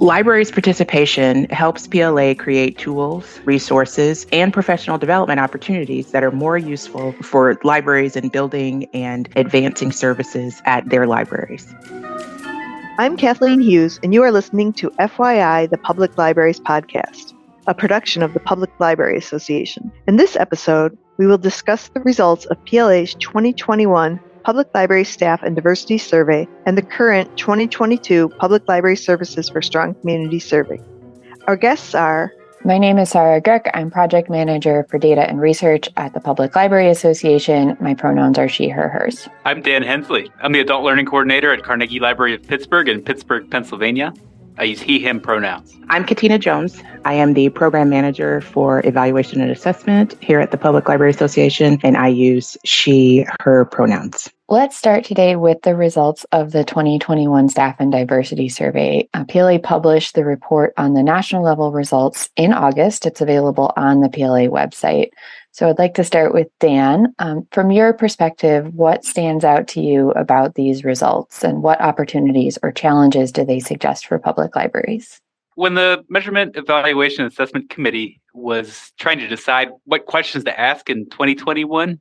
Libraries participation helps PLA create tools, resources, and professional development opportunities that are more useful for libraries in building and advancing services at their libraries. I'm Kathleen Hughes, and you are listening to FYI, the Public Libraries Podcast, a production of the Public Library Association. In this episode, we will discuss the results of PLA's 2021 Public Library Staff and Diversity Survey and the current 2022 Public Library Services for Strong Community Survey. Our guests are my name is Sarah Goek. I'm project manager for data and research at the Public Library Association. My pronouns are she, her, hers. I'm Dan Hensley. I'm the adult learning coordinator at Carnegie Library of Pittsburgh in Pittsburgh, Pennsylvania. I use he, him pronouns. I'm Katina Jones. I am the program manager for evaluation and assessment here at the Public Library Association, and I use she, her pronouns. Let's start today with the results of the 2021 Staff and Diversity Survey. Uh, PLA published the report on the national level results in August. It's available on the PLA website. So I'd like to start with Dan. Um, from your perspective, what stands out to you about these results and what opportunities or challenges do they suggest for public libraries? When the Measurement Evaluation Assessment Committee was trying to decide what questions to ask in 2021,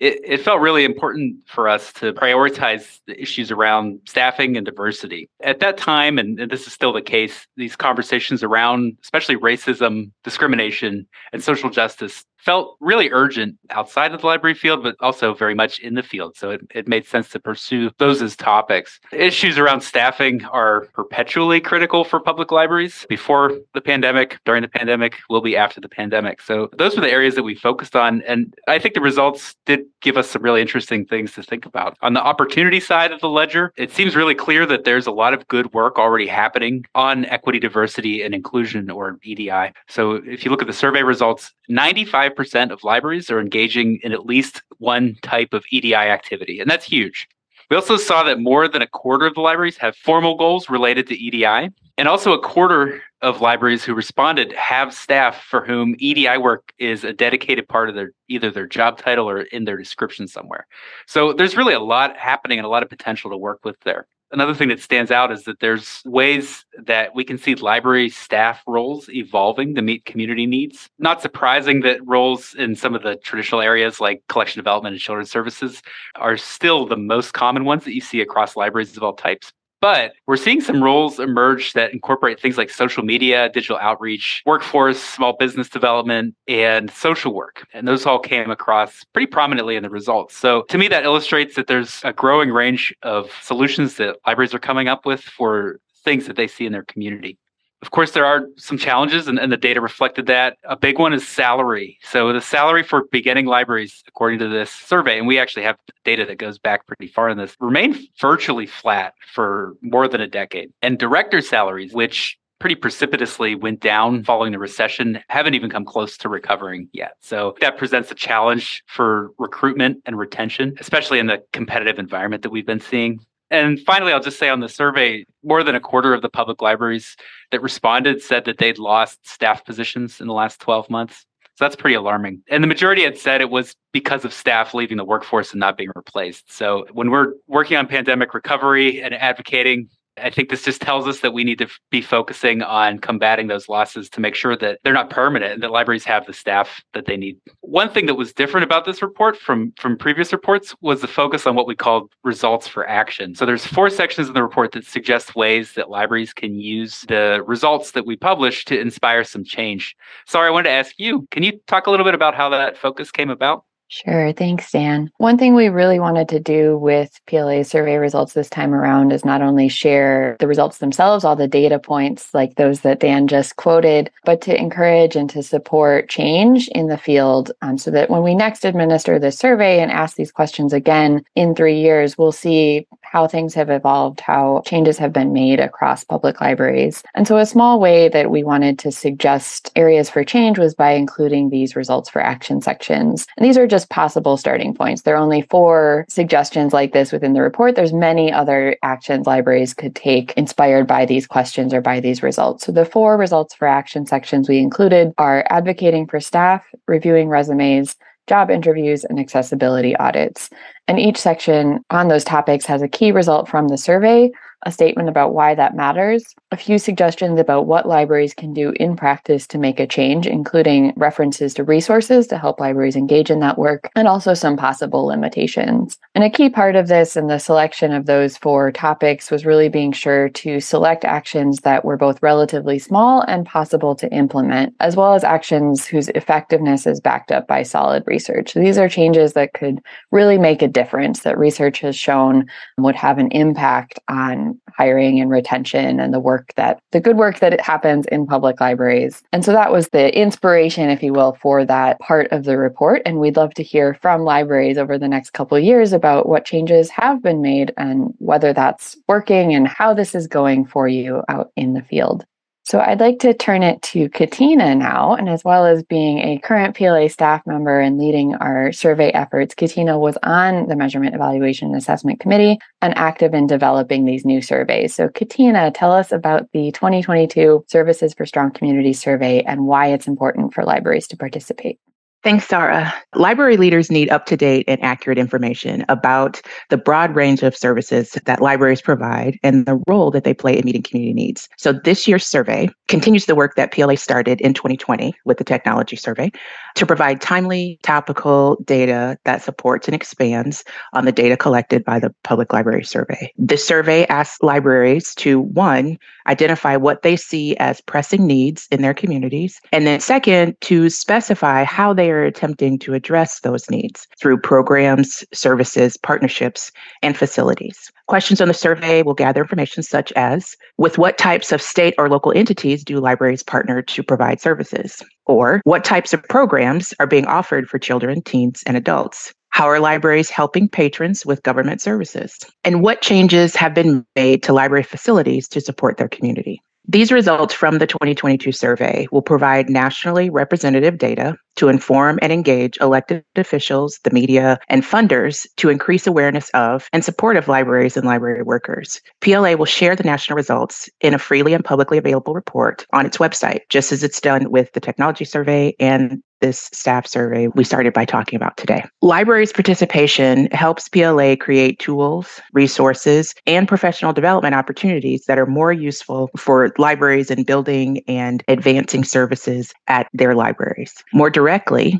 it, it, felt really important for us to prioritize the issues around staffing and diversity. At that time, and, and, this is still the case, these conversations around especially racism, discrimination, and social justice felt really urgent outside of the library field, but also very much in the field. So it, it made sense to pursue those as topics. Issues around staffing are perpetually critical for public libraries before the pandemic, during the pandemic, will be after the pandemic. So those were the areas that we focused on. And I think the results did give us some really interesting things to think about. On the opportunity side of the ledger, it seems really clear that there's a lot of good work already happening on equity, diversity, and inclusion, or EDI. So if you look at the survey results, 95 percent of libraries are engaging in at least one type of EDI activity, and that's huge. We also saw that more than a quarter of the libraries have formal goals related to EDI, and also a quarter of libraries who responded have staff for whom EDI work is a dedicated part of their either their job title or in their description somewhere. So there's really a lot happening and a lot of potential to work with there another thing that stands out is that there's ways that we can see library staff roles evolving to meet community needs. Not surprising that roles in some of the traditional areas like collection development and children's services are still the most common ones that you see across libraries of all types. But we're seeing some roles emerge that incorporate things like social media, digital outreach, workforce, small business development, and social work. And those all came across pretty prominently in the results. So to me, that illustrates that there's a growing range of solutions that libraries are coming up with for things that they see in their community. Of course, there are some challenges, and, and, the data reflected that. A big one is salary. So, the salary for beginning libraries, according to this survey, and we actually have data that goes back pretty far in this, remained virtually flat for more than a decade. And director salaries, which pretty precipitously went down following the recession, haven't even come close to recovering yet. So that presents a challenge for recruitment and retention, especially in the competitive environment that we've been seeing. And finally, I'll just say on the survey, more than a quarter of the public libraries that responded said that they'd lost staff positions in the last 12 months. So that's pretty alarming. And the majority had said it was because of staff leaving the workforce and not being replaced. So when we're working on pandemic recovery and advocating I think this just tells us that we need to be focusing on combating those losses to make sure that they're not permanent and that libraries have the staff that they need. One thing that was different about this report from from previous reports was the focus on what we called results for action. So there's four sections in the report that suggest ways that libraries can use the results that we publish to inspire some change. Sorry, I wanted to ask you, can you talk a little bit about how that focus came about? Sure. Thanks, Dan. One thing we really wanted to do with PLA survey results this time around is not only share the results themselves, all the data points like those that Dan just quoted, but to encourage and to support change in the field um, so that when we next administer this survey and ask these questions again in three years, we'll see how things have evolved, how changes have been made across public libraries. And so, a small way that we wanted to suggest areas for change was by including these results for action sections. And these are just possible starting points. There are only four suggestions like this within the report. There's many other actions libraries could take inspired by these questions or by these results. So, the four results for action sections we included are advocating for staff, reviewing resumes, job interviews, and accessibility audits. And each section on those topics has a key result from the survey, a statement about why that matters, a few suggestions about what libraries can do in practice to make a change, including references to resources to help libraries engage in that work, and also some possible limitations. And a key part of this and the selection of those four topics was really being sure to select actions that were both relatively small and possible to implement, as well as actions whose effectiveness is backed up by solid research. These are changes that could really make a difference that research has shown would have an impact on hiring and retention and the work that the good work that it happens in public libraries. And so that was the inspiration, if you will, for that part of the report. And we'd love to hear from libraries over the next couple years about what changes have been made and whether that's working and how this is going for you out in the field. So I'd like to turn it to Katina now, and as well as being a current PLA staff member and leading our survey efforts, Katina was on the Measurement Evaluation and Assessment Committee and active in developing these new surveys. So Katina, tell us about the 2022 Services for Strong Communities survey and why it's important for libraries to participate. Thanks, Sarah. Library leaders need up to date and accurate information about the broad range of services that libraries provide and the role that they play in meeting community needs. So, this year's survey continues the work that PLA started in 2020 with the technology survey to provide timely, topical data that supports and expands on the data collected by the Public Library Survey. The survey asks libraries to one, identify what they see as pressing needs in their communities, and then second, to specify how they are attempting to address those needs through programs, services, partnerships, and facilities. Questions on the survey will gather information such as with what types of state or local entities do libraries partner to provide services? Or what types of programs are being offered for children, teens, and adults? How are libraries helping patrons with government services? And what changes have been made to library facilities to support their community? These results from the 2022 survey will provide nationally representative data to inform and engage elected officials, the media, and funders to increase awareness of and support of libraries and library workers. PLA will share the national results in a freely and publicly available report on its website, just as it's done with the technology survey and this staff survey we started by talking about today. Libraries participation helps PLA create tools, resources, and professional development opportunities that are more useful for libraries in building and advancing services at their libraries. More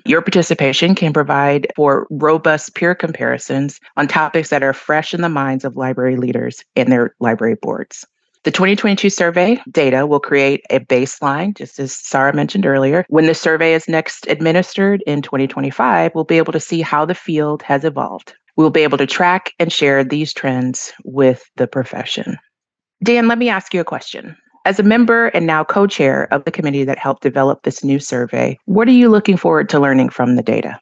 your participation can provide for robust peer comparisons on topics that are fresh in the minds of library leaders and their library boards. The 2022 survey data will create a baseline, just as Sarah mentioned earlier. When the survey is next administered in 2025, we'll be able to see how the field has evolved. We'll be able to track and share these trends with the profession. Dan, let me ask you a question. As a member and now co chair of the committee that helped develop this new survey, what are you looking forward to learning from the data?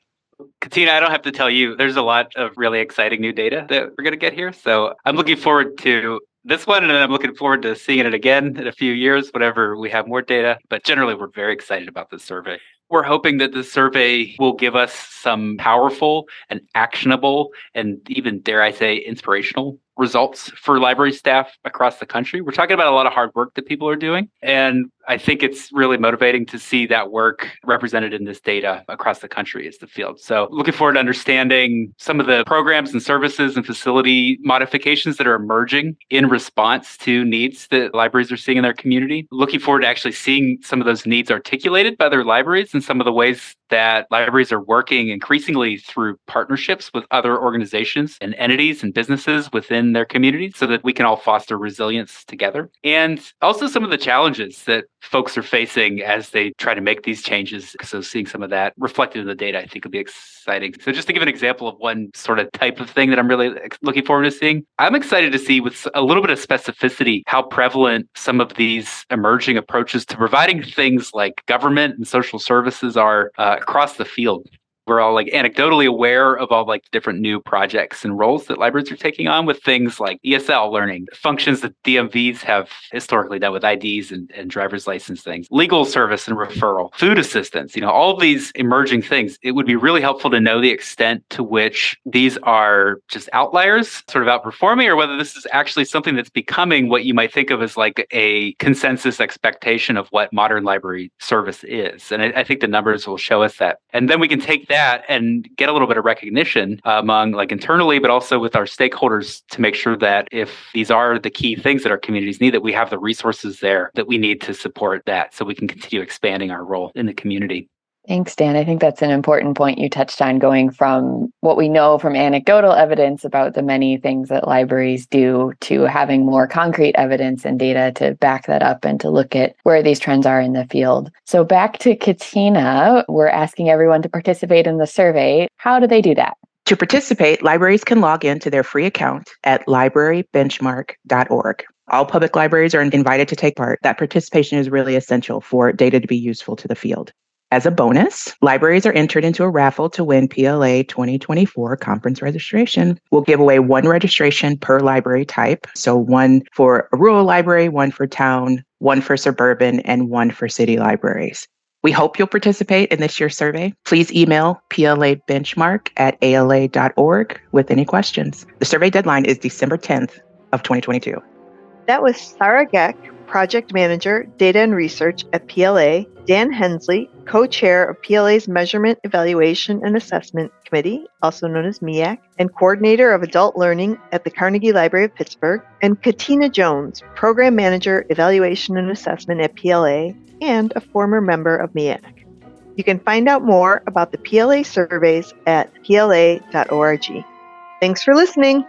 Katina, I don't have to tell you, there's a lot of really exciting new data that we're going to get here. So I'm looking forward to this one, and I'm looking forward to seeing it again in a few years, whenever we have more data. But generally, we're very excited about this survey. We're hoping that the survey will give us some powerful and actionable and even, dare I say, inspirational results for library staff across the country. We're talking about a lot of hard work that people are doing. And I think it's really motivating to see that work represented in this data across the country as the field. So looking forward to understanding some of the programs and services and facility modifications that are emerging in response to needs that libraries are seeing in their community. Looking forward to actually seeing some of those needs articulated by their libraries and some of the ways that libraries are working increasingly through partnerships with other organizations and entities and businesses within their community so that we can all foster resilience together. And also some of the challenges that folks are facing as they try to make these changes. So seeing some of that reflected in the data, I think would be exciting. So just to give an example of one sort of type of thing that I'm really looking forward to seeing, I'm excited to see with a little bit of specificity how prevalent some of these emerging approaches to providing things like government and social services are uh, across the field we're all like anecdotally aware of all like different new projects and roles that libraries are taking on with things like ESL learning, functions that DMVs have historically done with IDs and, and driver's license things, legal service and referral, food assistance, you know, all of these emerging things. It would be really helpful to know the extent to which these are just outliers, sort of outperforming, or whether this is actually something that's becoming what you might think of as like a consensus expectation of what modern library service is. And I, I think the numbers will show us that. And then we can take that and get a little bit of recognition uh, among like internally, but also with our stakeholders to make sure that if these are the key things that our communities need, that we have the resources there that we need to support that so we can continue expanding our role in the community. Thanks, Dan. I think that's an important point you touched on going from what we know from anecdotal evidence about the many things that libraries do to having more concrete evidence and data to back that up and to look at where these trends are in the field. So, back to Katina, we're asking everyone to participate in the survey. How do they do that? To participate, libraries can log into their free account at librarybenchmark.org. All public libraries are invited to take part. That participation is really essential for data to be useful to the field. As a bonus, libraries are entered into a raffle to win PLA 2024 conference registration. We'll give away one registration per library type. So one for a rural library, one for town, one for suburban, and one for city libraries. We hope you'll participate in this year's survey. Please email plabenchmark at ala.org with any questions. The survey deadline is December 10th of 2022. That was Sarah Goek, Project Manager, Data and Research at PLA, Dan Hensley, co-chair of PLA's Measurement, Evaluation, and Assessment Committee, also known as MEAC, and coordinator of adult learning at the Carnegie Library of Pittsburgh, and Katina Jones, program manager, evaluation and assessment at PLA, and a former member of MEAC. You can find out more about the PLA surveys at pla.org. Thanks for listening.